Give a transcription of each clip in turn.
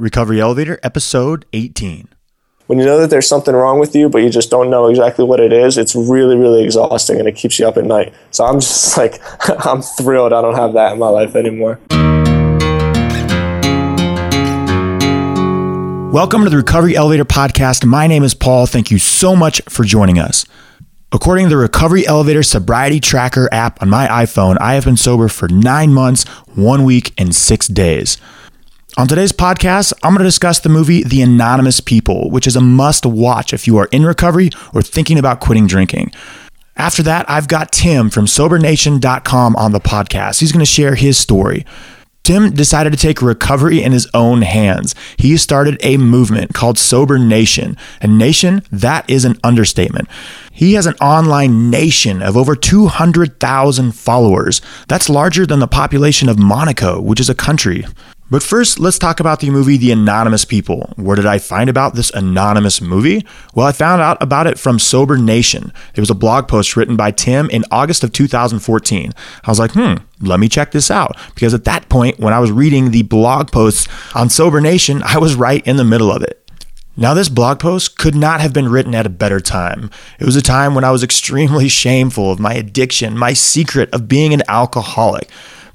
Recovery Elevator, episode 18. When you know that there's something wrong with you, but you just don't know exactly what it is, it's really, really exhausting and it keeps you up at night. So I'm just like, I'm thrilled I don't have that in my life anymore. Welcome to the Recovery Elevator Podcast. My name is Paul. Thank you so much for joining us. According to the Recovery Elevator Sobriety Tracker app on my iPhone, I have been sober for nine months, one week, and six days. On today's podcast, I'm going to discuss the movie The Anonymous People, which is a must watch if you are in recovery or thinking about quitting drinking. After that, I've got Tim from SoberNation.com on the podcast. He's going to share his story. Tim decided to take recovery in his own hands. He started a movement called Sober Nation. And nation, that is an understatement. He has an online nation of over 200,000 followers. That's larger than the population of Monaco, which is a country. But first, let's talk about the movie The Anonymous People. Where did I find about this anonymous movie? Well, I found out about it from Sober Nation. There was a blog post written by Tim in August of 2014. I was like, hmm, let me check this out. Because at that point, when I was reading the blog posts on Sober Nation, I was right in the middle of it. Now, this blog post could not have been written at a better time. It was a time when I was extremely shameful of my addiction, my secret of being an alcoholic.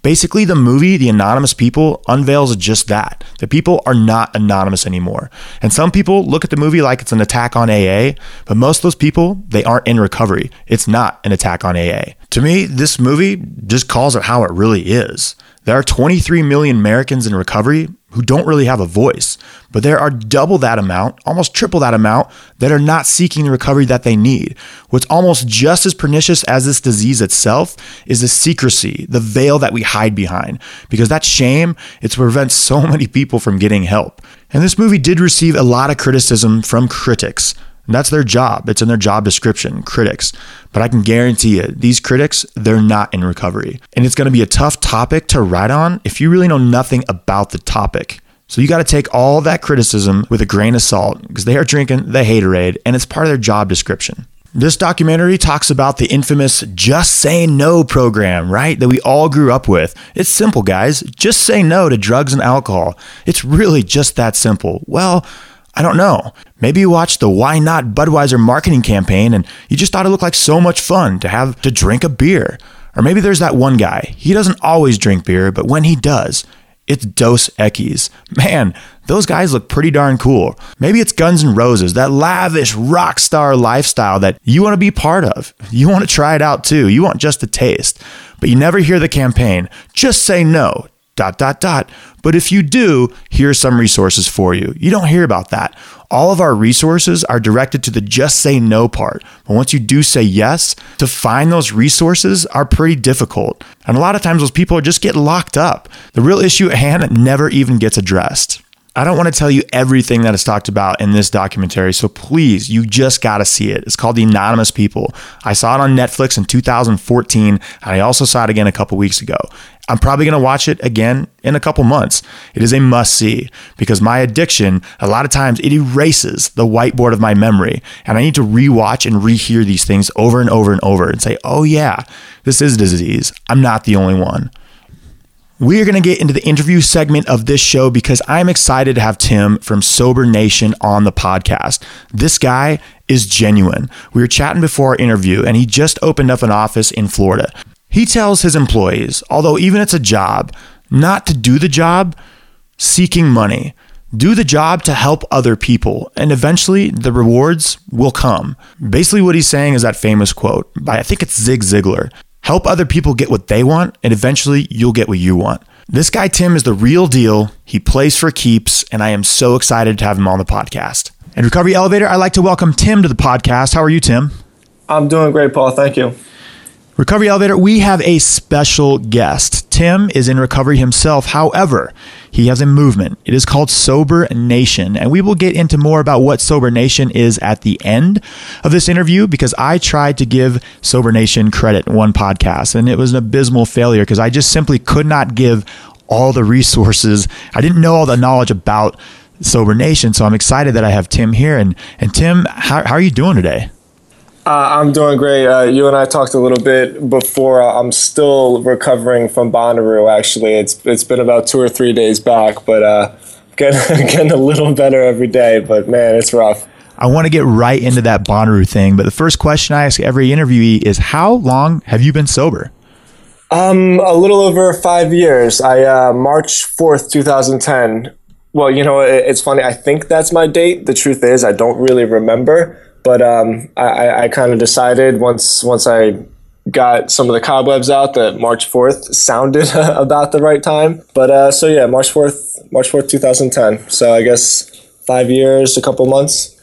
Basically, the movie, The Anonymous People, unveils just that. The people are not anonymous anymore. And some people look at the movie like it's an attack on AA, but most of those people, they aren't in recovery. It's not an attack on AA. To me, this movie just calls it how it really is. There are 23 million Americans in recovery who don't really have a voice, but there are double that amount, almost triple that amount, that are not seeking the recovery that they need. What's almost just as pernicious as this disease itself is the secrecy, the veil that we hide behind, because that shame, it prevents so many people from getting help. And this movie did receive a lot of criticism from critics. And that's their job. It's in their job description, critics. But I can guarantee you, these critics, they're not in recovery. And it's going to be a tough topic to write on if you really know nothing about the topic. So you got to take all that criticism with a grain of salt because they are drinking the haterade and it's part of their job description. This documentary talks about the infamous Just Say No program, right? That we all grew up with. It's simple, guys. Just say no to drugs and alcohol. It's really just that simple. Well, I don't know. Maybe you watched the Why Not Budweiser marketing campaign and you just thought it looked like so much fun to have to drink a beer. Or maybe there's that one guy. He doesn't always drink beer, but when he does, it's Dos Equis. Man, those guys look pretty darn cool. Maybe it's Guns N' Roses, that lavish rock star lifestyle that you want to be part of. You want to try it out too. You want just a taste. But you never hear the campaign. Just say no dot dot dot but if you do here's some resources for you. You don't hear about that. All of our resources are directed to the just say no part. But once you do say yes to find those resources are pretty difficult. And a lot of times those people just get locked up. The real issue at hand never even gets addressed I don't want to tell you everything that is talked about in this documentary, so please, you just got to see it. It's called The Anonymous People. I saw it on Netflix in 2014, and I also saw it again a couple weeks ago. I'm probably going to watch it again in a couple months. It is a must see because my addiction, a lot of times, it erases the whiteboard of my memory. And I need to rewatch and rehear these things over and over and over and say, oh, yeah, this is a disease. I'm not the only one. We are going to get into the interview segment of this show because I'm excited to have Tim from Sober Nation on the podcast. This guy is genuine. We were chatting before our interview, and he just opened up an office in Florida. He tells his employees, although even it's a job, not to do the job seeking money. Do the job to help other people, and eventually the rewards will come. Basically, what he's saying is that famous quote by I think it's Zig Ziglar Help other people get what they want, and eventually you'll get what you want. This guy, Tim, is the real deal. He plays for keeps, and I am so excited to have him on the podcast. And Recovery Elevator, I'd like to welcome Tim to the podcast. How are you, Tim? I'm doing great, Paul. Thank you. Recovery Elevator, we have a special guest. Tim is in recovery himself. However, he has a movement. It is called Sober Nation. And we will get into more about what Sober Nation is at the end of this interview because I tried to give Sober Nation credit in one podcast and it was an abysmal failure because I just simply could not give all the resources. I didn't know all the knowledge about Sober Nation. So I'm excited that I have Tim here. And, and Tim, how, how are you doing today? Uh, I'm doing great. Uh, you and I talked a little bit before. Uh, I'm still recovering from Bonnaroo. Actually, it's it's been about two or three days back, but uh, getting, getting a little better every day, but man, it's rough. I want to get right into that Bonnaroo thing, but the first question I ask every interviewee is how long have you been sober? Um, a little over five years. I uh, March fourth, two thousand ten. Well, you know, it, it's funny. I think that's my date. The truth is, I don't really remember. But um, I, I kind of decided once once I got some of the cobwebs out that March fourth sounded about the right time. But uh, so yeah, March fourth, March fourth, two thousand ten. So I guess five years, a couple months.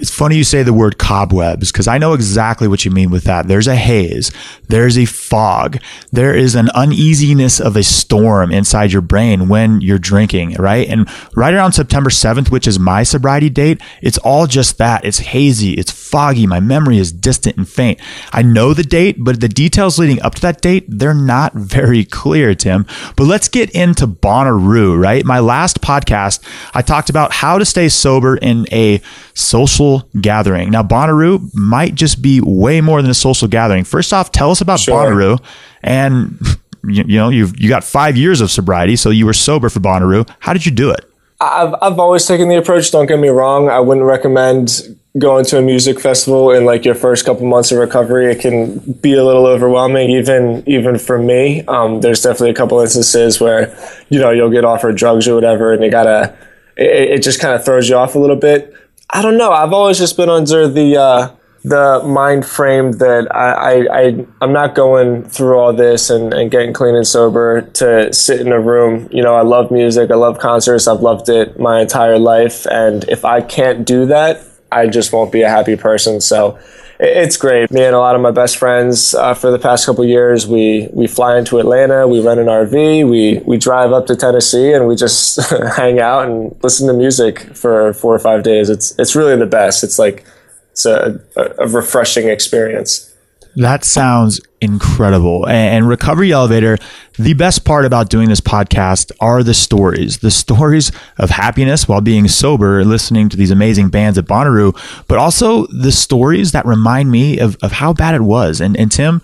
It's funny you say the word cobwebs because I know exactly what you mean with that. There's a haze, there's a fog, there is an uneasiness of a storm inside your brain when you're drinking, right? And right around September 7th, which is my sobriety date, it's all just that. It's hazy, it's foggy, my memory is distant and faint. I know the date, but the details leading up to that date, they're not very clear, Tim. But let's get into Bonnaroo, right? My last podcast, I talked about how to stay sober in a social gathering. Now, Bonnaroo might just be way more than a social gathering. First off, tell us about sure. Bonnaroo, and you, you know you've you got five years of sobriety, so you were sober for Bonnaroo. How did you do it? I've I've always taken the approach. Don't get me wrong. I wouldn't recommend going to a music festival in like your first couple months of recovery. It can be a little overwhelming, even even for me. Um, there's definitely a couple instances where you know you'll get offered drugs or whatever, and you gotta. It, it just kind of throws you off a little bit. I don't know. I've always just been under the uh, the mind frame that I, I, I am not going through all this and, and getting clean and sober to sit in a room. You know, I love music. I love concerts. I've loved it my entire life. And if I can't do that, I just won't be a happy person. So it's great. Me and a lot of my best friends uh, for the past couple years, we we fly into Atlanta, we rent an RV, we we drive up to Tennessee, and we just hang out and listen to music for four or five days. It's it's really the best. It's like it's a, a refreshing experience. That sounds incredible. And Recovery Elevator, the best part about doing this podcast are the stories, the stories of happiness while being sober, listening to these amazing bands at Bonnaroo, but also the stories that remind me of, of how bad it was. And, and Tim,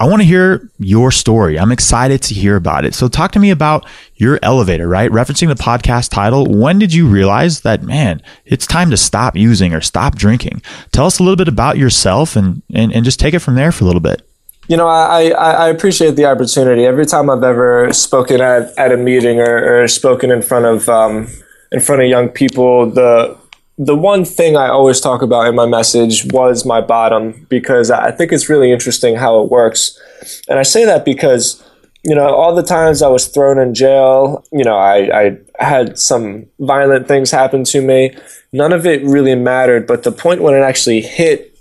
I want to hear your story. I'm excited to hear about it. So talk to me about your elevator, right? Referencing the podcast title. When did you realize that, man, it's time to stop using or stop drinking? Tell us a little bit about yourself and, and, and just take it from there for a little bit. You know, I, I, I appreciate the opportunity. Every time I've ever spoken at, at a meeting or, or spoken in front of um, in front of young people, the the one thing I always talk about in my message was my bottom because I think it's really interesting how it works. And I say that because, you know, all the times I was thrown in jail, you know, I, I had some violent things happen to me. None of it really mattered. But the point when it actually hit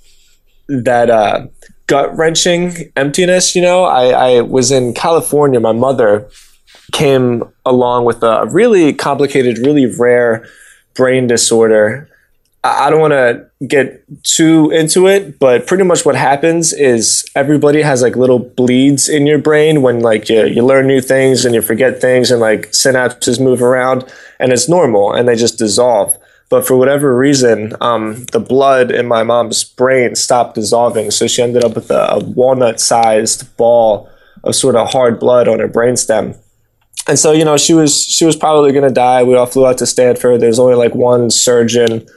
that uh, gut wrenching emptiness, you know, I, I was in California. My mother came along with a really complicated, really rare brain disorder. I don't want to get too into it, but pretty much what happens is everybody has like little bleeds in your brain when like you, you learn new things and you forget things and like synapses move around and it's normal and they just dissolve. But for whatever reason, um, the blood in my mom's brain stopped dissolving. So she ended up with a, a walnut sized ball of sort of hard blood on her brainstem and so you know she was she was probably going to die we all flew out to stanford there's only like one surgeon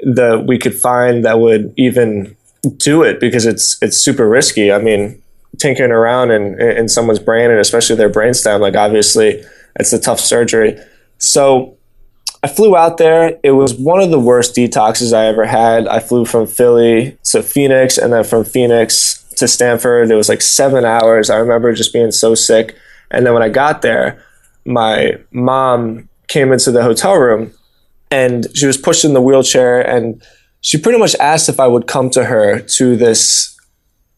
that we could find that would even do it because it's it's super risky i mean tinkering around in in someone's brain and especially their brainstem like obviously it's a tough surgery so I flew out there. It was one of the worst detoxes I ever had. I flew from Philly to Phoenix and then from Phoenix to Stanford. It was like seven hours. I remember just being so sick. And then when I got there, my mom came into the hotel room and she was pushed in the wheelchair and she pretty much asked if I would come to her to this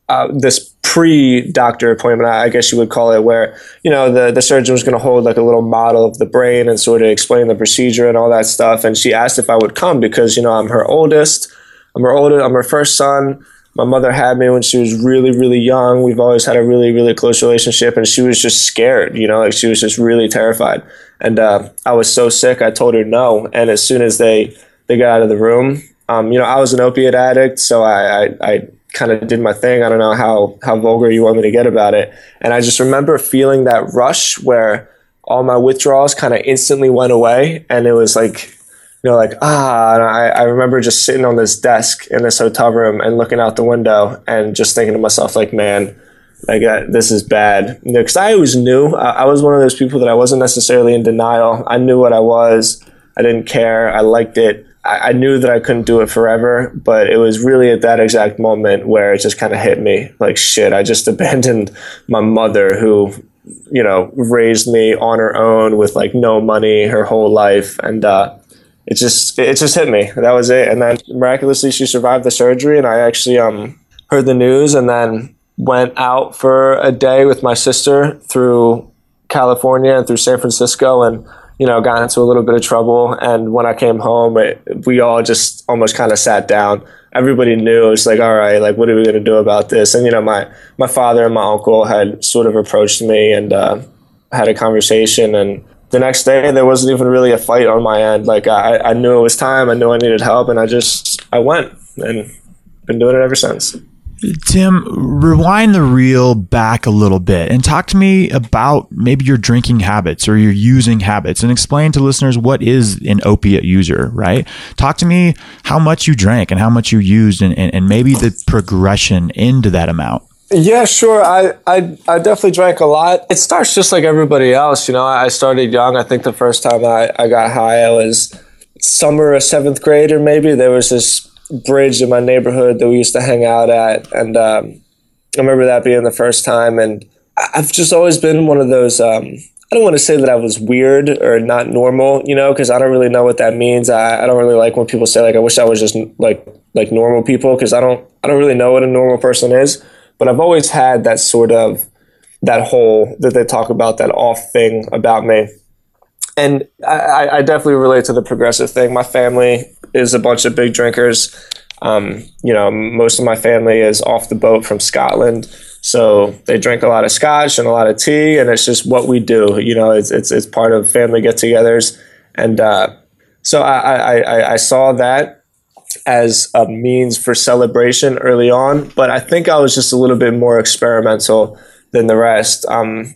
uh, this pre-doctor appointment, I guess you would call it, where you know the the surgeon was going to hold like a little model of the brain and sort of explain the procedure and all that stuff. And she asked if I would come because you know I'm her oldest, I'm her oldest, I'm her first son my mother had me when she was really really young. We've always had a really really close relationship and she was just scared you know like she was just really terrified. And uh, i was so sick i told her no. And as soon as they they got out of the room um, you know i was an opiate addict so i i, I kind of did my thing. I don't know how how vulgar you want me to get about it. And i just remember feeling that rush where all my withdrawals kind of instantly went away. And it was like, you know, like, ah, I, I remember just sitting on this desk in this hotel room and looking out the window and just thinking to myself, like, man, like uh, this is bad. You know, because I always knew I, I was one of those people that I wasn't necessarily in denial. I knew what I was. I didn't care. I liked it. I, I knew that I couldn't do it forever, but it was really at that exact moment where it just kind of hit me like shit. I just abandoned my mother who, you know, raised me on her own with like no money her whole life. And, uh, it just, it just hit me. That was it. And then miraculously she survived the surgery and I actually, um, heard the news and then went out for a day with my sister through California and through San Francisco and you know got into a little bit of trouble and when I came home it, we all just almost kind of sat down everybody knew it's like all right like what are we going to do about this and you know my my father and my uncle had sort of approached me and uh, had a conversation and the next day there wasn't even really a fight on my end like I, I knew it was time I knew I needed help and I just I went and been doing it ever since Tim, rewind the reel back a little bit and talk to me about maybe your drinking habits or your using habits and explain to listeners what is an opiate user, right? Talk to me how much you drank and how much you used and, and, and maybe the progression into that amount. Yeah, sure. I, I I definitely drank a lot. It starts just like everybody else. You know, I started young. I think the first time I, I got high, I was summer of seventh grade or maybe. There was this bridge in my neighborhood that we used to hang out at, and um, I remember that being the first time. And I've just always been one of those. Um, I don't want to say that I was weird or not normal, you know, because I don't really know what that means. I, I don't really like when people say like I wish I was just like like normal people because I don't I don't really know what a normal person is. But I've always had that sort of that hole that they talk about that off thing about me and I, I, definitely relate to the progressive thing. My family is a bunch of big drinkers. Um, you know, most of my family is off the boat from Scotland, so they drink a lot of scotch and a lot of tea, and it's just what we do. You know, it's it's, it's part of family get-togethers, and uh, so I, I I saw that as a means for celebration early on, but I think I was just a little bit more experimental than the rest. Um,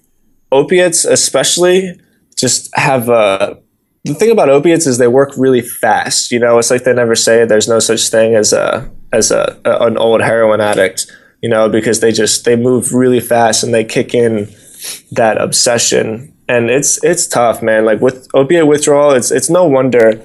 opiates, especially, just have a the thing about opiates is they work really fast. You know, it's like they never say there's no such thing as a as a, a, an old heroin addict. You know, because they just they move really fast and they kick in that obsession, and it's it's tough, man. Like with opiate withdrawal, it's it's no wonder.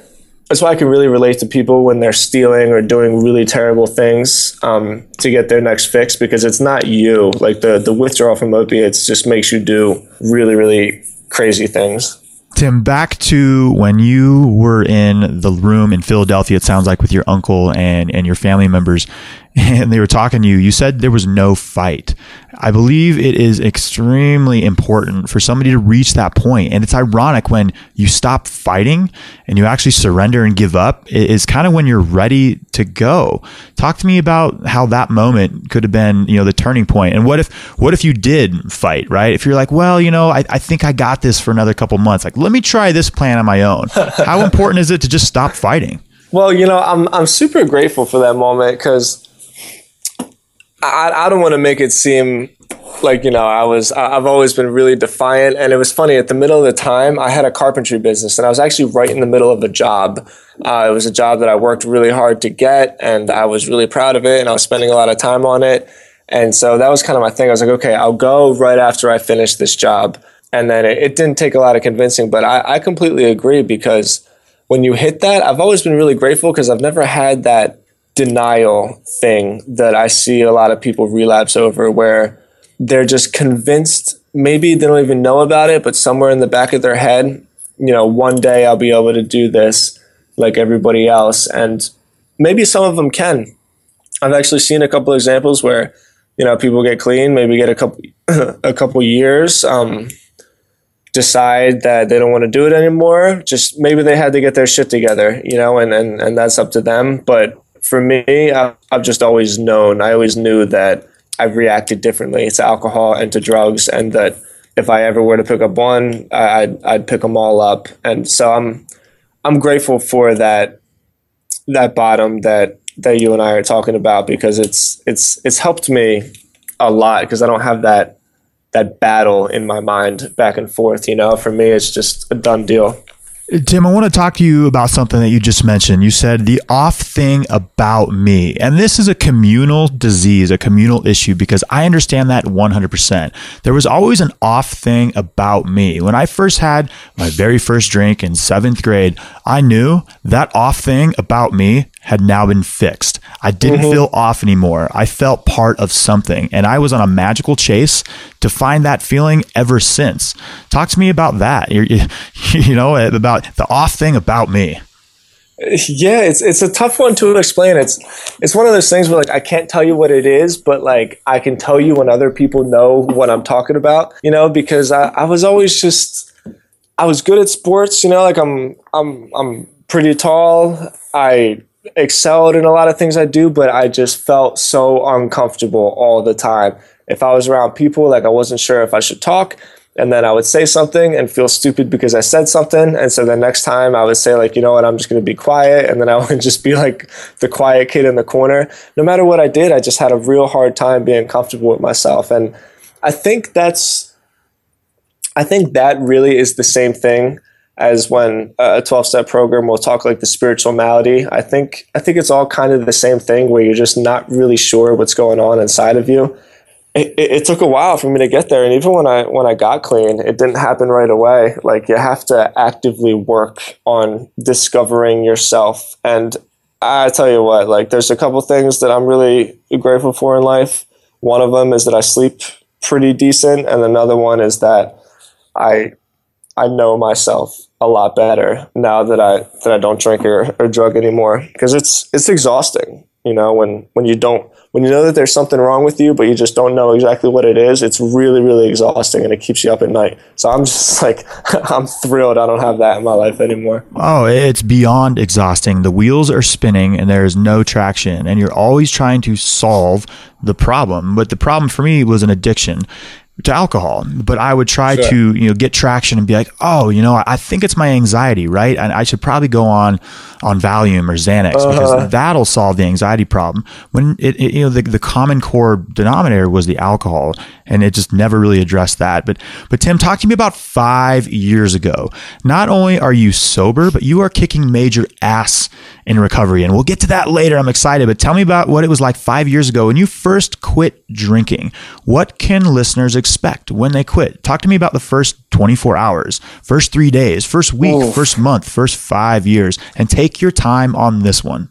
That's why I can really relate to people when they're stealing or doing really terrible things um, to get their next fix because it's not you. Like the the withdrawal from opiates just makes you do really really crazy things. Tim, back to when you were in the room in Philadelphia, it sounds like with your uncle and, and your family members, and they were talking to you, you said there was no fight. I believe it is extremely important for somebody to reach that point. And it's ironic when you stop fighting and you actually surrender and give up is kind of when you're ready to go. Talk to me about how that moment could have been, you know, the turning point. And what if, what if you did fight, right? If you're like, well, you know, I, I think I got this for another couple months. Like, let me try this plan on my own. how important is it to just stop fighting? Well, you know, I'm, I'm super grateful for that moment because I, I don't want to make it seem like you know I was I've always been really defiant and it was funny at the middle of the time I had a carpentry business and I was actually right in the middle of a job. Uh, it was a job that I worked really hard to get and I was really proud of it and I was spending a lot of time on it. And so that was kind of my thing. I was like okay I'll go right after I finish this job. And then it, it didn't take a lot of convincing but I, I completely agree because when you hit that I've always been really grateful because I've never had that denial thing that I see a lot of people relapse over where they're just convinced maybe they don't even know about it but somewhere in the back of their head you know one day I'll be able to do this like everybody else. And maybe some of them can. I've actually seen a couple examples where you know people get clean maybe get a couple a couple years um, decide that they don't want to do it anymore. Just maybe they had to get their shit together you know and and, and that's up to them. But for me, I've just always known, I always knew that I've reacted differently to alcohol and to drugs, and that if I ever were to pick up one, I'd, I'd pick them all up. And so I'm, I'm grateful for that, that bottom that, that you and I are talking about because it's, it's, it's helped me a lot because I don't have that that battle in my mind back and forth. You know, for me, it's just a done deal. Tim, I want to talk to you about something that you just mentioned. You said the off thing about me. And this is a communal disease, a communal issue, because I understand that 100%. There was always an off thing about me. When I first had my very first drink in seventh grade, I knew that off thing about me had now been fixed. I didn't mm-hmm. feel off anymore. I felt part of something, and I was on a magical chase to find that feeling ever since. Talk to me about that. You, you know, about the off thing about me. Yeah, it's it's a tough one to explain. It's it's one of those things where like I can't tell you what it is, but like I can tell you when other people know what I'm talking about. You know, because I, I was always just I was good at sports. You know, like I'm I'm I'm pretty tall. I excelled in a lot of things I do, but I just felt so uncomfortable all the time. If I was around people, like I wasn't sure if I should talk, and then I would say something and feel stupid because I said something. And so the next time I would say, like, you know what, I'm just going to be quiet. And then I would just be like the quiet kid in the corner. No matter what I did, I just had a real hard time being comfortable with myself. And I think that's, I think that really is the same thing as when a 12 step program will talk like the spiritual malady. I think I think it's all kind of the same thing where you're just not really sure what's going on inside of you. It, it, it, took a while for me to get there, and even when I when I got clean, it didn't happen right away. Like you have to actively work on discovering yourself. And I tell you what, like there's a couple things that I'm really grateful for in life. One of them is that I sleep pretty decent, and another one is that I I know myself a lot better now that I that I don't drink or, or drug anymore because it's it's exhausting. You know, when when you don't when you know that there's something wrong with you, but you just don't know exactly what it is, it's really really exhausting and it keeps you up at night. So I'm just like I'm thrilled I don't have that in my life anymore. Oh, it's beyond exhausting. The wheels are spinning and there is no traction, and you're always trying to solve the problem. But the problem for me was an addiction to alcohol, but I would try sure. to, you know, get traction and be like, oh, you know, I think it's my anxiety, right? And I should probably go on, on Valium or Xanax uh-huh. because that'll solve the anxiety problem. When it, it, you know, the, the common core denominator was the alcohol and it just never really addressed that. But, but Tim, talk to me about five years ago. Not only are you sober, but you are kicking major ass in recovery. And we'll get to that later. I'm excited, but tell me about what it was like five years ago when you first quit drinking. What can listeners expect when they quit? Talk to me about the first 24 hours, first three days, first week, Oof. first month, first five years, and take your time on this one.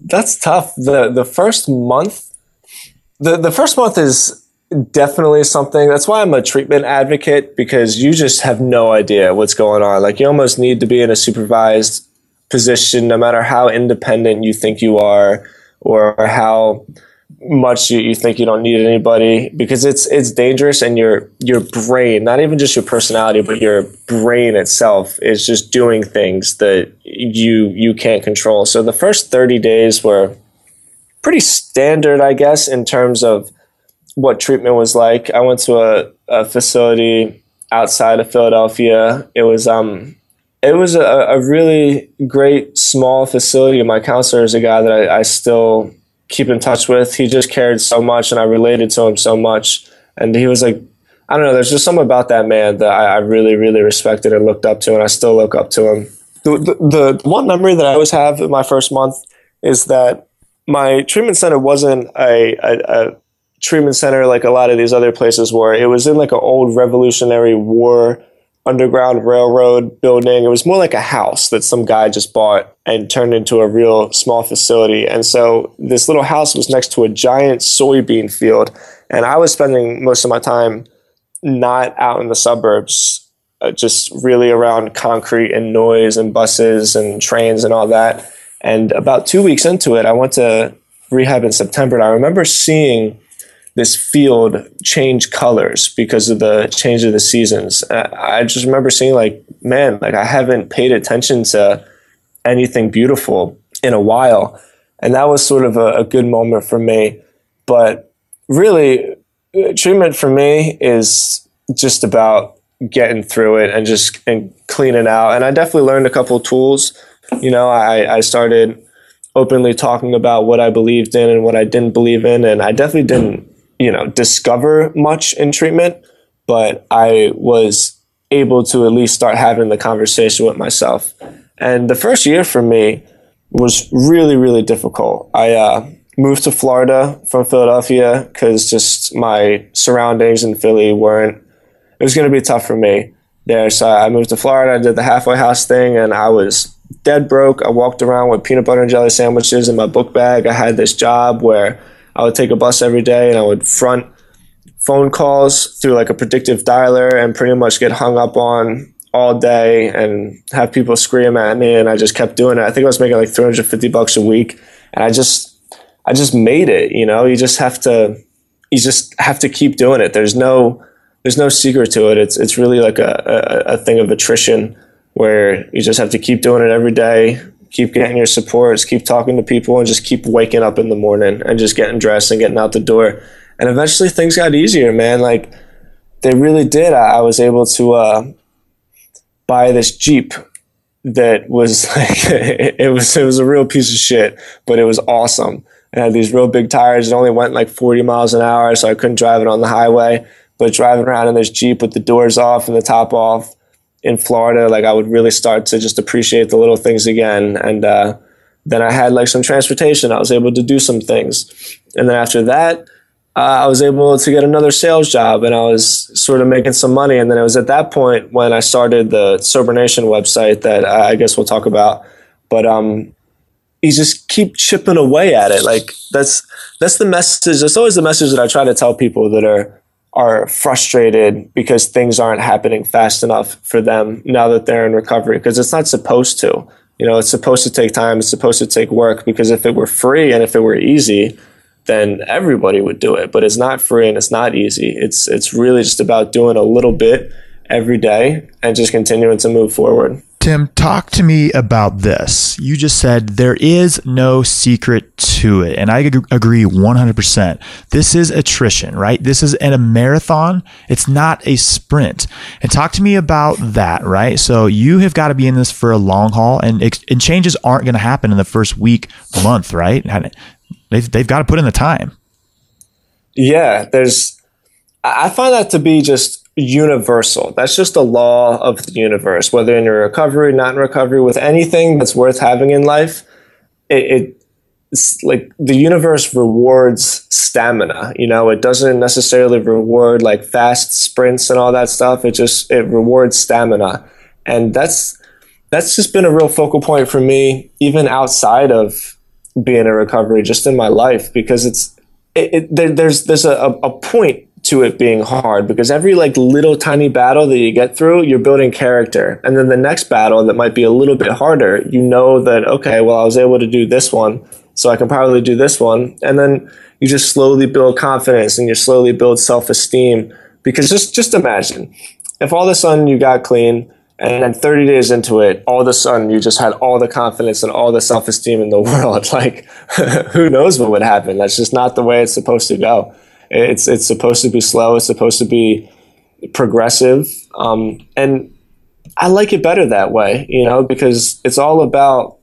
That's tough. The the first month, the, the first month is definitely something that's why I'm a treatment advocate because you just have no idea what's going on. Like you almost need to be in a supervised position, no matter how independent you think you are or how much you, you think you don't need anybody because it's it's dangerous and your your brain not even just your personality but your brain itself is just doing things that you you can't control. So the first 30 days were pretty standard i guess in terms of what treatment was like. I went to a, a facility outside of philadelphia. It was um it was a, a really great small facility my counselor is a guy that I, I still keep in touch with. He just cared so much, and I related to him so much. And he was like, I don't know, there's just something about that man that I, I really, really respected and looked up to, and I still look up to him. The, the, the one memory that I always have in my first month is that my treatment center wasn't a, a, a treatment center like a lot of these other places were. It was in like an old Revolutionary War Underground Railroad building. It was more like a house that some guy just bought and turned into a real small facility. And so this little house was next to a giant soybean field. And I was spending most of my time not out in the suburbs, uh, just really around concrete and noise and buses and trains and all that. And about two weeks into it, I went to rehab in September. And I remember seeing this field change colors because of the change of the seasons. I just remember seeing like, man, like I haven't paid attention to anything beautiful in a while. And that was sort of a, a good moment for me. But really, treatment for me is just about getting through it and just and cleaning out. And I definitely learned a couple tools. You know, I, I started openly talking about what I believed in and what I didn't believe in. And I definitely didn't you know discover much in treatment but I was able to at least start having the conversation with myself. And the first year for me was really, really difficult. I uh, moved to Florida from Philadelphia because just my surroundings in Philly weren't, it was going to be tough for me there. So I moved to Florida, I did the halfway house thing, and I was dead broke. I walked around with peanut butter and jelly sandwiches in my book bag. I had this job where I would take a bus every day and I would front phone calls through like a predictive dialer and pretty much get hung up on all day and have people scream at me and I just kept doing it. I think I was making like 350 bucks a week and I just I just made it, you know. You just have to you just have to keep doing it. There's no there's no secret to it. It's it's really like a, a, a thing of attrition where you just have to keep doing it every day, keep getting your supports, keep talking to people, and just keep waking up in the morning and just getting dressed and getting out the door. And eventually things got easier, man. Like they really did. I, I was able to uh, buy this Jeep that was like it was it was a real piece of shit, but it was awesome. It had these real big tires. It only went like 40 miles an hour, so I couldn't drive it on the highway. But driving around in this Jeep with the doors off and the top off in Florida, like I would really start to just appreciate the little things again. And uh, then I had like some transportation. I was able to do some things. And then after that, uh, I was able to get another sales job and I was sort of making some money. And then it was at that point when I started the Sober Nation website that I guess we'll talk about. But um, you just keep chipping away at it. Like that's that's the message. That's always the message that I try to tell people that are are frustrated because things aren't happening fast enough for them now that they're in recovery because it's not supposed to. You know, it's supposed to take time. It's supposed to take work because if it were free and if it were easy, then everybody would do it. But it's not free and it's not easy. It's it's really just about doing a little bit every day and just continuing to move forward. Tim, talk to me about this. You just said there is no secret to it. And I agree 100%. This is attrition, right? This is a marathon. It's not a sprint. And talk to me about that, right? So you have got to be in this for a long haul and, and changes aren't going to happen in the first week, month, right? They've, they've got to put in the time. Yeah, there's, I find that to be just universal. That's just a law of the universe. Whether in your recovery, not in recovery, with anything that's worth having in life, it, it it's like the universe rewards stamina. You know, it doesn't necessarily reward like fast sprints and all that stuff. It just it rewards stamina, and that's that's just been a real focal point for me, even outside of being in recovery, just in my life, because it's it, it, there, there's there's a, a point to it being hard because every like little tiny battle that you get through, you're building character. And then the next battle that might be a little bit harder, you know that, okay, well, I was able to do this one, so I can probably do this one. And then you just slowly build confidence and you slowly build self esteem. Because just, just imagine if all of a sudden you got clean and then 30 days into it, all of a sudden you just had all the confidence and all the self esteem in the world. Like, who knows what would happen? That's just not the way it's supposed to go. It's it's supposed to be slow. It's supposed to be progressive, um, and I like it better that way. You know, because it's all about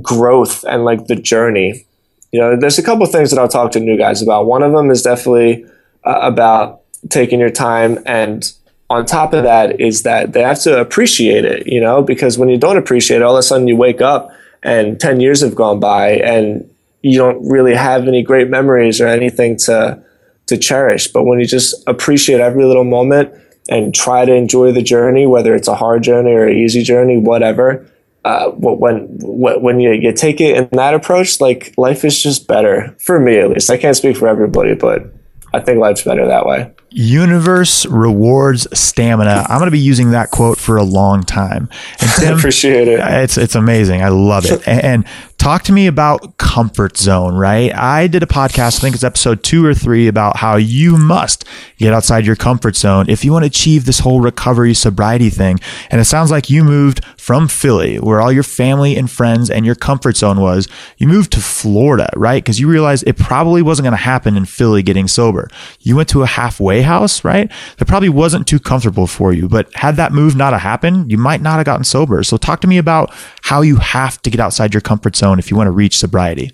growth and like the journey. You know, there's a couple things that I'll talk to new guys about. One of them is definitely uh, about taking your time and on top of that is that they have to appreciate it, you know, because when you don't appreciate it, all of a sudden you wake up and 10 years have gone by and you don't really have any great memories or anything to to cherish. But when you just appreciate every little moment and try to enjoy the journey, whether it's a hard journey or an easy journey, whatever. Uh, when when you, you take it in that approach, like life is just better for me at least. I can't speak for everybody, but I think life's better that way. Universe rewards stamina. I'm going to be using that quote for a long time. And Tim, appreciate it. It's it's amazing. I love it. And talk to me about comfort zone, right? I did a podcast, I think it's episode two or three, about how you must get outside your comfort zone if you want to achieve this whole recovery sobriety thing. And it sounds like you moved from Philly, where all your family and friends and your comfort zone was. You moved to Florida, right? Because you realized it probably wasn't going to happen in Philly getting sober. You went to a halfway house, right? That probably wasn't too comfortable for you. But had that move not happened, you might not have gotten sober. So talk to me about how you have to get outside your comfort zone if you want to reach sobriety?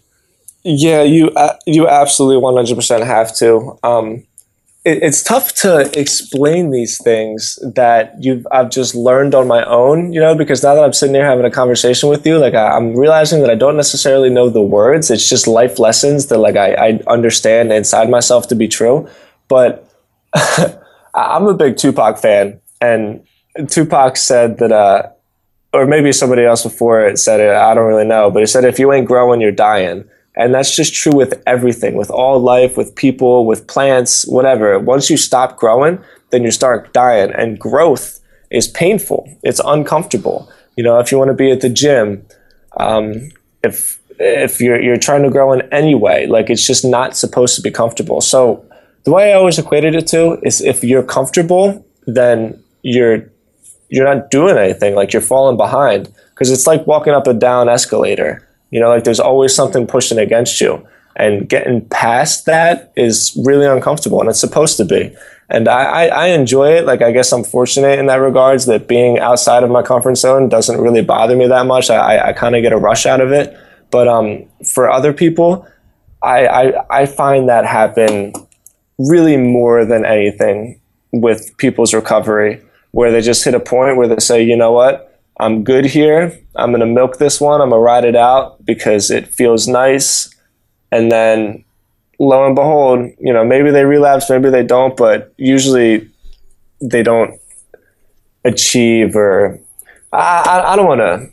Yeah, you uh, you absolutely one hundred percent have to. Um, it, it's tough to explain these things that you've I've just learned on my own, you know, because now that I'm sitting here having a conversation with you, like I, am realizing that I don't necessarily know the words. It's just life lessons that like I, I understand inside myself to be true. But I'm a big Tupac fan, and Tupac said that, uh, or maybe somebody else before it said it. I don't really know, but he said if you ain't growing, you're dying. And that's just true with everything, with all life, with people, with plants, whatever. Once you stop growing, then you start dying. And growth is painful. It's uncomfortable. You know, if you want to be at the gym, um, if if you're you're trying to grow in any way, like it's just not supposed to be comfortable. So the way I always equated it to is if you're comfortable, then you're you're not doing anything. Like you're falling behind because it's like walking up a down escalator you know, like there's always something pushing against you. And getting past that is really uncomfortable, and it's supposed to be. And I, I, I enjoy it. Like, I guess I'm fortunate in that regards that being outside of my comfort zone doesn't really bother me that much. I, I kind of get a rush out of it. But um, for other people, I, I, I find that happen really more than anything with people's recovery, where they just hit a point where they say, you know what? I'm good here. I'm going to milk this one. I'm going to ride it out because it feels nice. And then lo and behold, you know, maybe they relapse, maybe they don't, but usually they don't achieve or I, I, I don't want to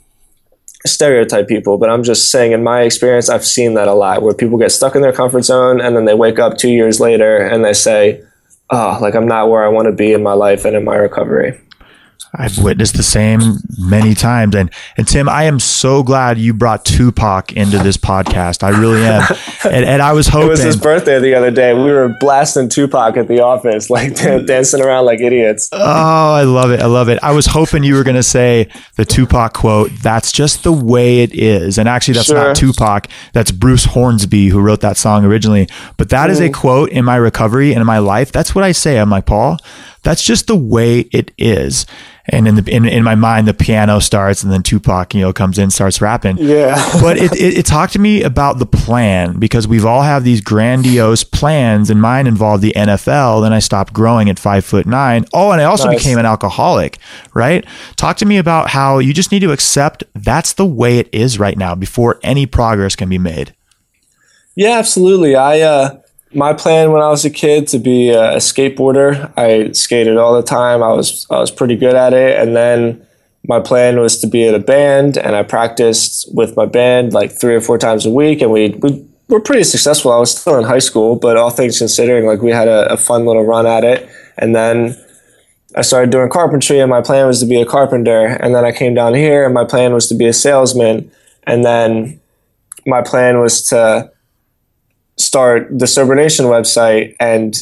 stereotype people, but I'm just saying in my experience, I've seen that a lot where people get stuck in their comfort zone and then they wake up two years later and they say, oh, like I'm not where I want to be in my life and in my recovery. I've witnessed the same many times. And and Tim, I am so glad you brought Tupac into this podcast. I really am. And, and I was hoping it was his birthday the other day. We were blasting Tupac at the office, like dancing around like idiots. Oh, I love it. I love it. I was hoping you were going to say the Tupac quote. That's just the way it is. And actually, that's sure. not Tupac. That's Bruce Hornsby who wrote that song originally. But that mm. is a mm-hmm. quote in my recovery and in my life. That's what I say. I'm like Paul. That's just the way it is. And in the in, in my mind the piano starts and then Tupac you know comes in starts rapping. Yeah. But it, it, it, talked to me about the plan because we've all have these grandiose plans and mine involved the NFL then I stopped growing at five foot nine. Oh and I also nice. became an alcoholic right? Talk to me about how you just need to accept that's the way it is right now before any progress can be made. Yeah absolutely. I uh my plan when I was a kid to be a, skateboarder. I skated all the time. I was I was pretty good at it, and then my plan was to be in a band, and I practiced with my band like three or four times a week, and we we were pretty successful. I was still in high school, but all things considering, like we had a, a fun little run at it, and then. I started doing carpentry, and my plan was to be a carpenter. And then I came down here, and my plan was to be a salesman. And then my plan was to start the Sober Nation website, and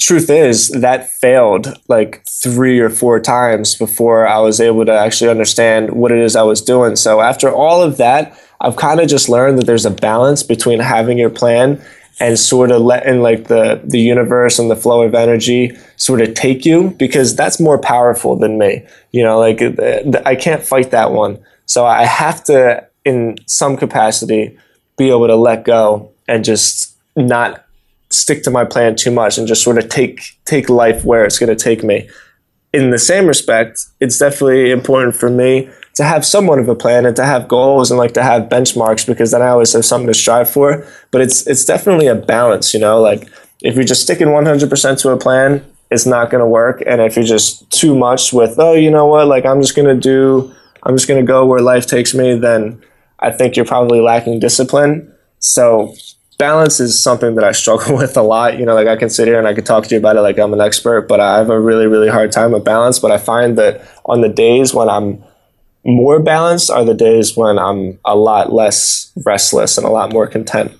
truth is that failed like three or four times before I was able to actually understand what it is I was doing. So after all of that, I've kind of just learned that there's a balance between having your plan and sort of letting like the the universe and the flow of energy sort of take you because that's more powerful than me. You know, like I can't fight that one. So I have to in some capacity be able to let go and just not stick to my plan too much and just sort of take take life where it's going to take me. In the same respect, it's definitely important for me to have somewhat of a plan and to have goals and like to have benchmarks because then I always have something to strive for. But it's it's definitely a balance, you know. Like if you're just sticking 100% to a plan, it's not going to work. And if you're just too much with, oh, you know what, like I'm just going to do, I'm just going to go where life takes me, then I think you're probably lacking discipline. So balance is something that I struggle with a lot. You know, like I can sit here and I can talk to you about it like I'm an expert, but I have a really, really hard time with balance. But I find that on the days when I'm more balanced are the days when I'm a lot less restless and a lot more content.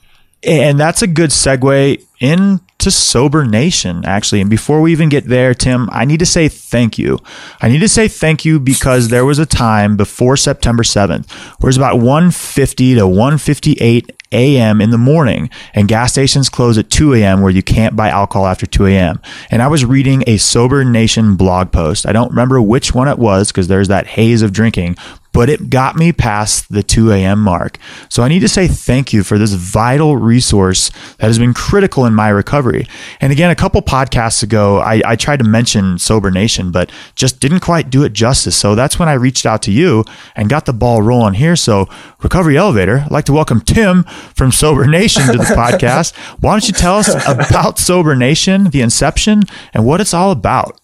And that's a good segue into Sober Nation, actually. And before we even get there, Tim, I need to say thank you. I need to say thank you because there was a time before September 7th where it was about 150 to 158 a.m. in the morning, and gas stations close at 2 a.m. where you can't buy alcohol after 2 a.m. And I was reading a Sober Nation blog post. I don't remember which one it was because there's that haze of drinking, but it got me past the 2 a.m. mark. So I need to say thank you for this vital resource that has been critical in my recovery. And again, a couple podcasts ago, I, I tried to mention Sober Nation, but just didn't quite do it justice. So that's when I reached out to you and got the ball rolling here. So, Recovery Elevator, I'd like to welcome Tim from Sober Nation to the podcast. Why don't you tell us about Sober Nation, the inception, and what it's all about?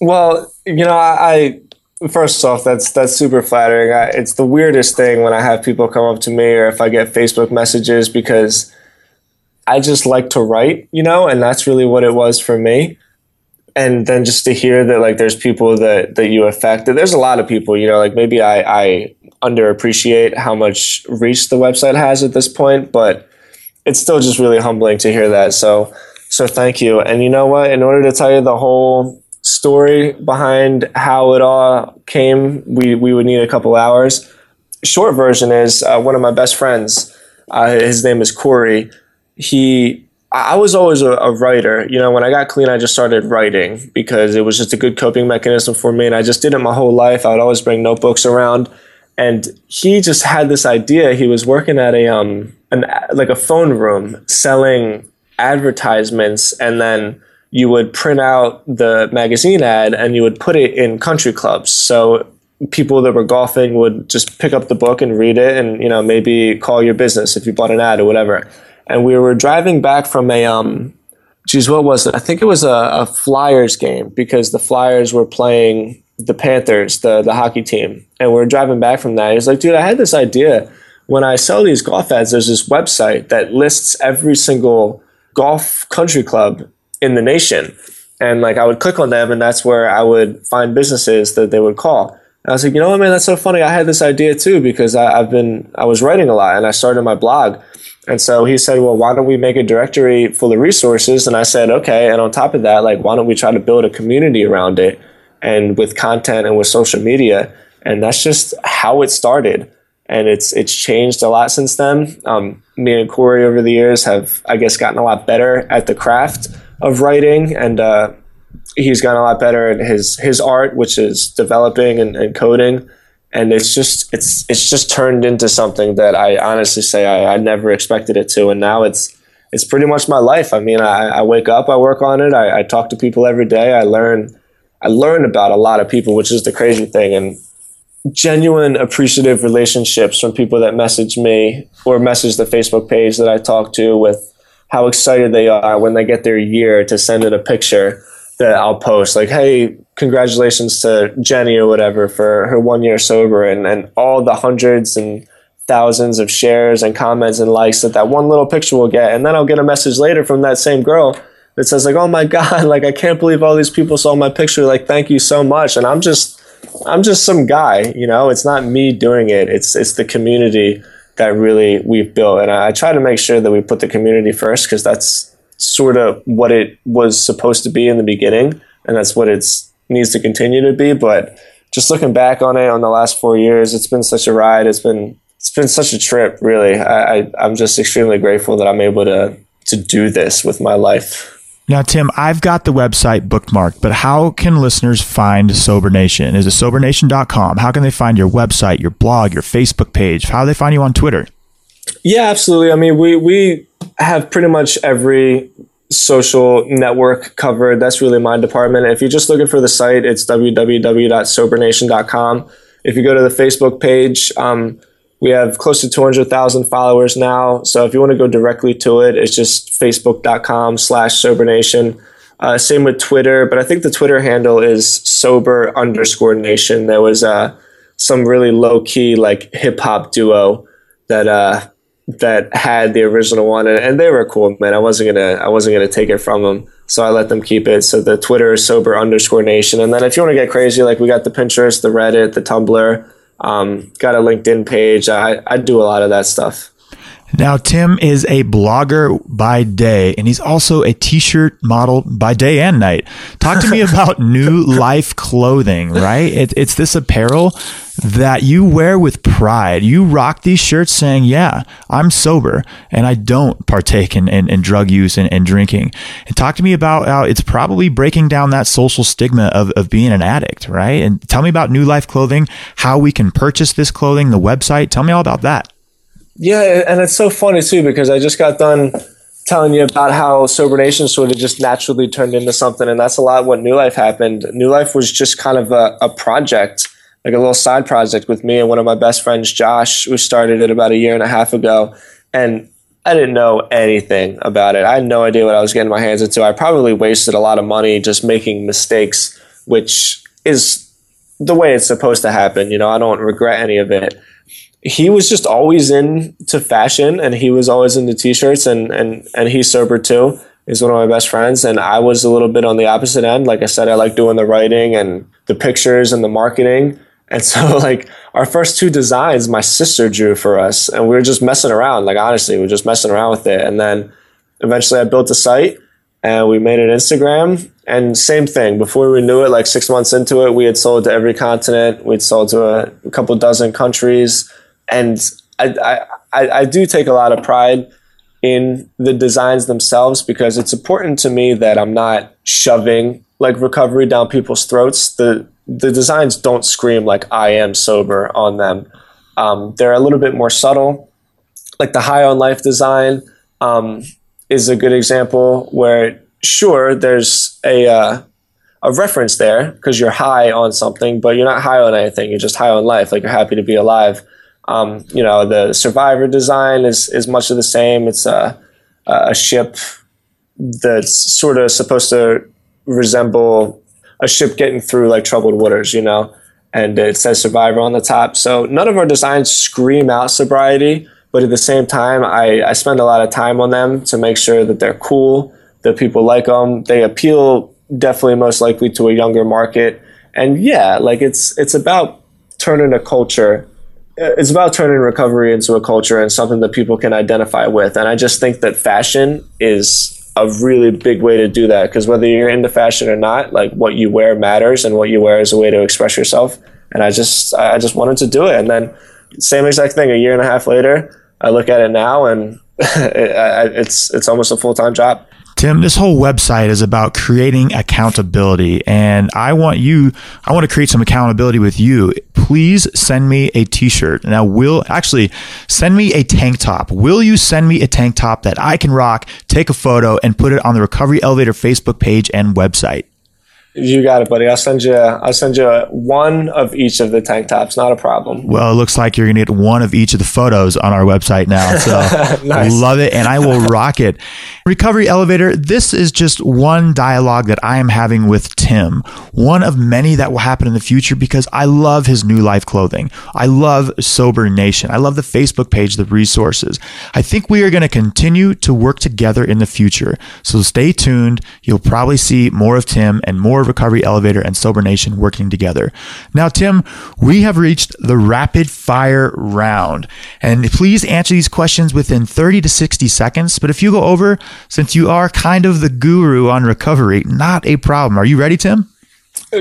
Well, you know, I, First off, that's that's super flattering. I, it's the weirdest thing when I have people come up to me or if I get Facebook messages because I just like to write, you know, and that's really what it was for me. And then just to hear that like there's people that that you affect. There's a lot of people, you know, like maybe I, I underappreciate how much reach the website has at this point, but it's still just really humbling to hear that. So so thank you. And you know what? In order to tell you the whole story behind how it all came, we, we would need a couple hours. Short version is uh, one of my best friends, uh, his name is Corey. He, I was always a, a, writer. You know, when I got clean, I just started writing because it was just a good coping mechanism for me. And I just did it my whole life. I would always bring notebooks around. And he just had this idea. He was working at a, um, an, like a phone room selling advertisements and then you would print out the magazine ad and you would put it in country clubs. So people that were golfing would just pick up the book and read it and, you know, maybe call your business if you bought an ad or whatever. And we were driving back from a, um, geez, what was it? I think it was a, a Flyers game because the Flyers were playing the Panthers, the, the hockey team. And we are driving back from that. He's like, dude, I had this idea. When I sell these golf ads, there's this website that lists every single golf country club in the nation. And like I would click on them, and that's where I would find businesses that they would call. And I was like, you know what, man, that's so funny. I had this idea too because I, I've been I was writing a lot, and I started my blog. And so he said, well, why don't we make a directory full of resources? And I said, okay. And on top of that, like, why don't we try to build a community around it and with content and with social media? And that's just how it started. And it's it's changed a lot since then. Um, me and Corey over the years have, I guess, gotten a lot better at the craft of writing, and uh, he's gotten a lot better at his his art, which is developing and, and, coding. And it's just it's it's just turned into something that I honestly say I, I never expected it to, and now it's it's pretty much my life. I mean, I, I wake up, I work on it, I, I talk to people every day, I learn I learn about a lot of people, which is the crazy thing, and genuine appreciative relationships from people that message me or message the Facebook page that I talk to with how excited they are when they get their year to send in a picture that I'll post like, hey, congratulations to Jenny or whatever for her one year sober and, and all the hundreds and thousands of shares and comments and likes that that one little picture will get. And then I'll get a message later from that same girl that says like, oh my God, like I can't believe all these people saw my picture. Like, thank you so much. And I'm just, I'm just some guy, you know, it's not me doing it. It's, it's the community that really we've built. And I, I try to make sure that we put the community first because that's sort of what it was supposed to be in the beginning, and that's what it needs to continue to be. But just looking back on it on the last four years, it's been such a ride. It's been it's been such a trip. Really, I, I I'm just extremely grateful that I'm able to to do this with my life. Now, Tim, I've got the website bookmarked, but how can listeners find Sober Nation? Is it sobernation.com? How can they find your website, your blog, your Facebook page? How do they find you on Twitter? Yeah, absolutely. I mean, we, we have pretty much every social network covered. That's really my department. If you're just looking for the site, it's www.sobernation.com. If you go to the Facebook page, um, we have close to 200,000 followers now. So if you want to go directly to it, it's just facebook.com slash sobernation. Uh, same with Twitter, but I think the Twitter handle is sober underscore nation. There was uh, some really low key like hip hop duo that uh, that had the original one, and, and, they were cool, man. I wasn't gonna I wasn't gonna take it from them, so I let them keep it. So the Twitter is sober underscore nation, and then if you want to get crazy, like we got the Pinterest, the Reddit, the Tumblr. Um, got a LinkedIn page. I, I do a lot of that stuff. Now, Tim is a blogger by day, and he's also a t-shirt model by day and night. Talk to me about New Life Clothing, right? It, it's this apparel that you wear with pride. You rock these shirts saying, Yeah, I'm sober and I don't partake in, in, in drug use and, and, drinking. And talk to me about how it's probably breaking down that social stigma of, of being an addict, right? And tell me about New Life Clothing, how we can purchase this clothing, the website. Tell me all about that. Yeah, and it's so funny too because I just got done telling you about how Sober Nation sort of just naturally turned into something. And that's a lot what New Life happened. New Life was just kind of a, a project, like a little side project with me and one of my best friends, Josh, who started it about a year and a half ago. And I didn't know anything about it. I had no idea what I was getting my hands into. I probably wasted a lot of money just making mistakes, which is the way it's supposed to happen. You know, I don't regret any of it he was just always into fashion and he was always into t-shirts and and and he's sober too he's one of my best friends and i was a little bit on the opposite end like i said i like doing the writing and the pictures and the marketing and so like our first two designs my sister drew for us and we were just messing around. Like honestly we were just messing around with it. And then eventually i built a site and we made an instagram. And same thing before we knew it like six months into it we had sold to every continent. We'd sold to a, a couple dozen countries. And I, I, I do take a lot of pride in the designs themselves because it's important to me that I'm not shoving like recovery down people's throats. The the designs don't scream like I am sober on them. Um, they're a little bit more subtle. Like the high on life design um, is a good example where sure there's a uh, a reference there because you're high on something, but you're not high on anything. You're just high on life. Like you're happy to be alive. Um, you know, the survivor design is, is much of the same. It's a, a ship that's sort of supposed to resemble a ship getting through like troubled waters, you know, and it says survivor on the top. So none of our designs scream out sobriety, but at the same time, I, I spend a lot of time on them to make sure that they're cool, that people like them. They appeal definitely most likely to a younger market. And yeah, like it's, it's about turning a culture uh, it's about turning recovery into a culture and something that people can identify with. And I just think that fashion is a really big way to do that because whether you're into fashion or not, like what you wear matters, and what you wear is a way to express yourself. And I just, I just wanted to do it. And then, same exact thing. A year and a half later, I look at it now, and it's it's almost a full time job. Tim, this whole website is about creating accountability. And I want you, I want to create some accountability with you. Please send me a t shirt. Now, will actually send me a tank top. Will you send me a tank top that I can rock, take a photo, and put it on the Recovery Elevator Facebook page and website? You got it, buddy. I'll send you. I'll send you one of each of the tank tops. Not a problem. Well, it looks like you're gonna get one of each of the photos on our website now. So nice. love it, and I will rock it. Recovery Elevator. This is just one dialogue that I am having with Tim. One of many that will happen in the future because I love his new life clothing. I love Sober Nation. I love the Facebook page, the resources. I think we are going to continue to work together in the future. So stay tuned. You'll probably see more of Tim and more Recovery Elevator and Sober Nation working together. Now, Tim, we have reached the rapid fire round. And please answer these questions within 30 to 60 seconds. But if you go over, since you are kind of the guru on recovery, not a problem. Are you ready, Tim?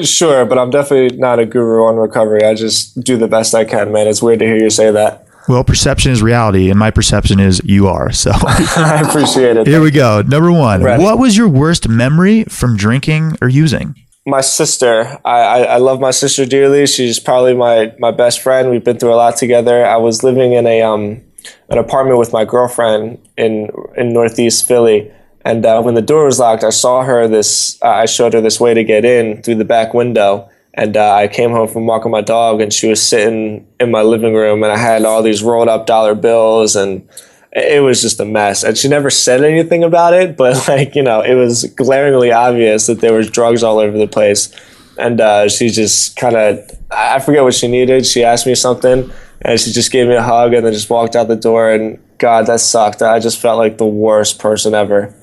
Sure, but I'm definitely not a guru on recovery. I just do the best I can, man. It's weird to hear you say that. Well, perception is reality, and my perception is you are. So I appreciate it. Here we go. Number one. Ready. What was your worst memory from drinking or using? My sister. I, I, I, love my sister dearly. She's probably my, my best friend. We've been through a lot together. I was living in a um an apartment with my girlfriend in in Northeast Philly. And uh, when the door was locked, I saw her this. Uh, I showed her this way to get in through the back window, and uh, I came home from walking my dog, and she was sitting in my living room, and I had all these rolled up dollar bills, and it was just a mess. And she never said anything about it, but like you know, it was glaringly obvious that there was drugs all over the place. And uh, she just kind of, I forget what she needed. She asked me something, and she just gave me a hug, and then just walked out the door. And God, that sucked. I just felt like the worst person ever.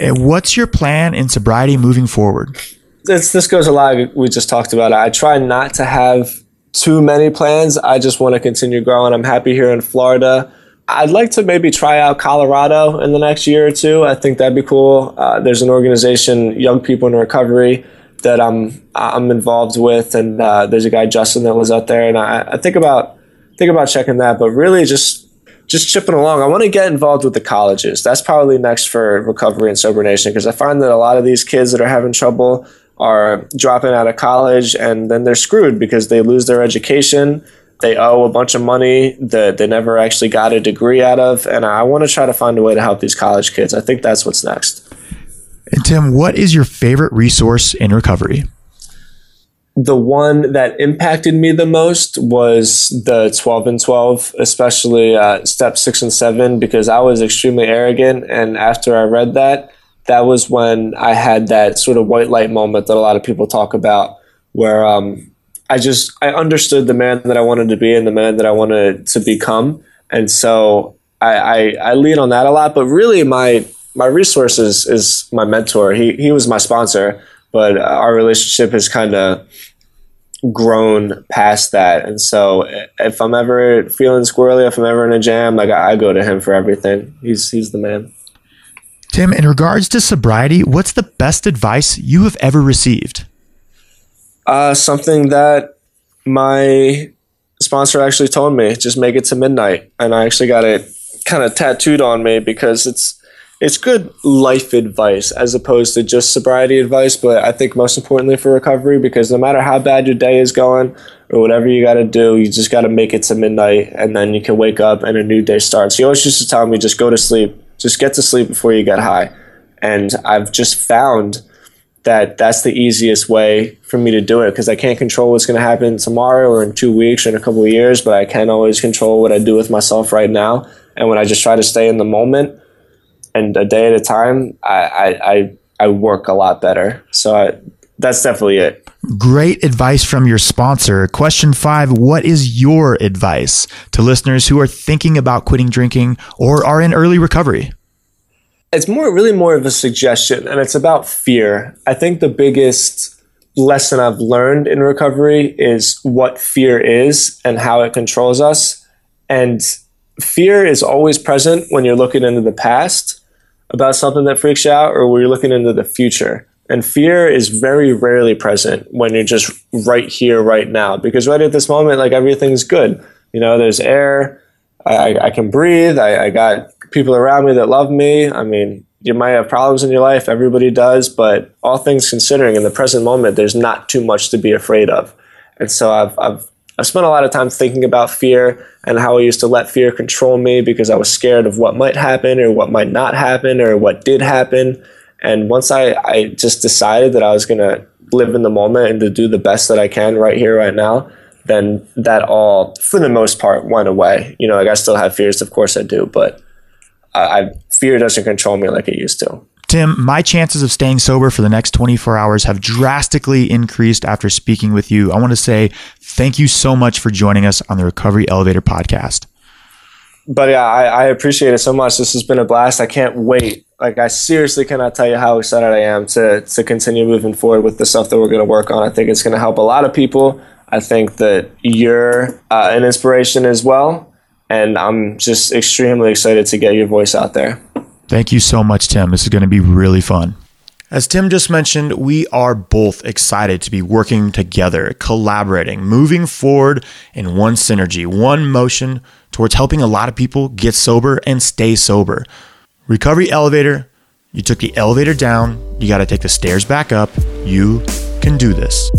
What's your plan in sobriety moving forward? This this goes a lot. We just talked about it. I try not to have too many plans. I just want to continue growing. I'm happy here in Florida. I'd like to maybe try out Colorado in the next year or two. I think that'd be cool. Uh, there's an organization, Young People in Recovery, that I'm I'm involved with, and uh, there's a guy Justin that was out there, and I, I think about think about checking that, but really just just chipping along. I want to get involved with the colleges. That's probably next for recovery and sober nation because I find that a lot of these kids that are having trouble are dropping out of college and then they're screwed because they lose their education. They owe a bunch of money that they never actually got a degree out of. And I want to try to find a way to help these college kids. I think that's what's next. And Tim, what is your favorite resource in recovery? the one that impacted me the most was the 12 and 12, especially uh, step six and seven, because I was extremely arrogant. And after I read that, that was when I had that sort of white light moment that a lot of people talk about, where um, I just I understood the man that I wanted to be and the man that I wanted to become, and so I, I, I lean on that a lot. But really, my my resources is my mentor. He he was my sponsor, but our relationship has kind of grown past that. And so if I'm ever feeling squirrely, if I'm ever in a jam, like I, I go to him for everything. He's he's the man. Tim, in regards to sobriety, what's the best advice you have ever received? Uh, something that my sponsor actually told me, just make it to midnight. And I actually got it kind of tattooed on me because it's it's good life advice as opposed to just sobriety advice. But I think most importantly for recovery, because no matter how bad your day is going or whatever you got to do, you just got to make it to midnight and then you can wake up and a new day starts. He always used to tell me, just go to sleep, just get to sleep before you get high. And I've just found that that's the easiest way for me to do it because I can't control what's going to happen tomorrow or in two weeks or in a couple of years, but I can always control what I do with myself right now. And when I just try to stay in the moment, and a day at a time, I I I, work a lot better. So I, that's definitely it. Great advice from your sponsor. Question five What is your advice to listeners who are thinking about quitting drinking or are in early recovery? It's more, really more of a suggestion, and it's about fear. I think the biggest lesson I've learned in recovery is what fear is and how it controls us. And fear is always present when you're looking into the past about something that freaks you out or when you're looking into the future. And fear is very rarely present when you're just right here, right now, because right at this moment, like everything's good. You know, there's air, I, I can breathe, I, I got people around me that love me. I mean, you might have problems in your life, everybody does, but all things considering, in the present moment, there's not too much to be afraid of. And so I've, I've I spent a lot of time thinking about fear and how I used to let fear control me because I was scared of what might happen or what might not happen or what did happen. And once I, I just decided that I was going to live in the moment and to do the best that I can right here, right now, then that all, for the most part, went away. You know, like I still have fears, of course I do, but I, I fear doesn't control me like it used to. Tim, my chances of staying sober for the next 24 hours have drastically increased after speaking with you. I want to say thank you so much for joining us on the Recovery Elevator podcast. But yeah, I, I appreciate it so much. This has been a blast. I can't wait. Like I seriously cannot tell you how excited I am to to continue moving forward with the stuff that we're going to work on. I think it's going to help a lot of people. I think that you're uh, an inspiration as well, and I'm just extremely excited to get your voice out there. Thank you so much, Tim. This is going to be really fun. As Tim just mentioned, we are both excited to be working together, collaborating, moving forward in one synergy, one motion towards helping a lot of people get sober and stay sober. Recovery elevator, you took the elevator down, you got to take the stairs back up. You can do this.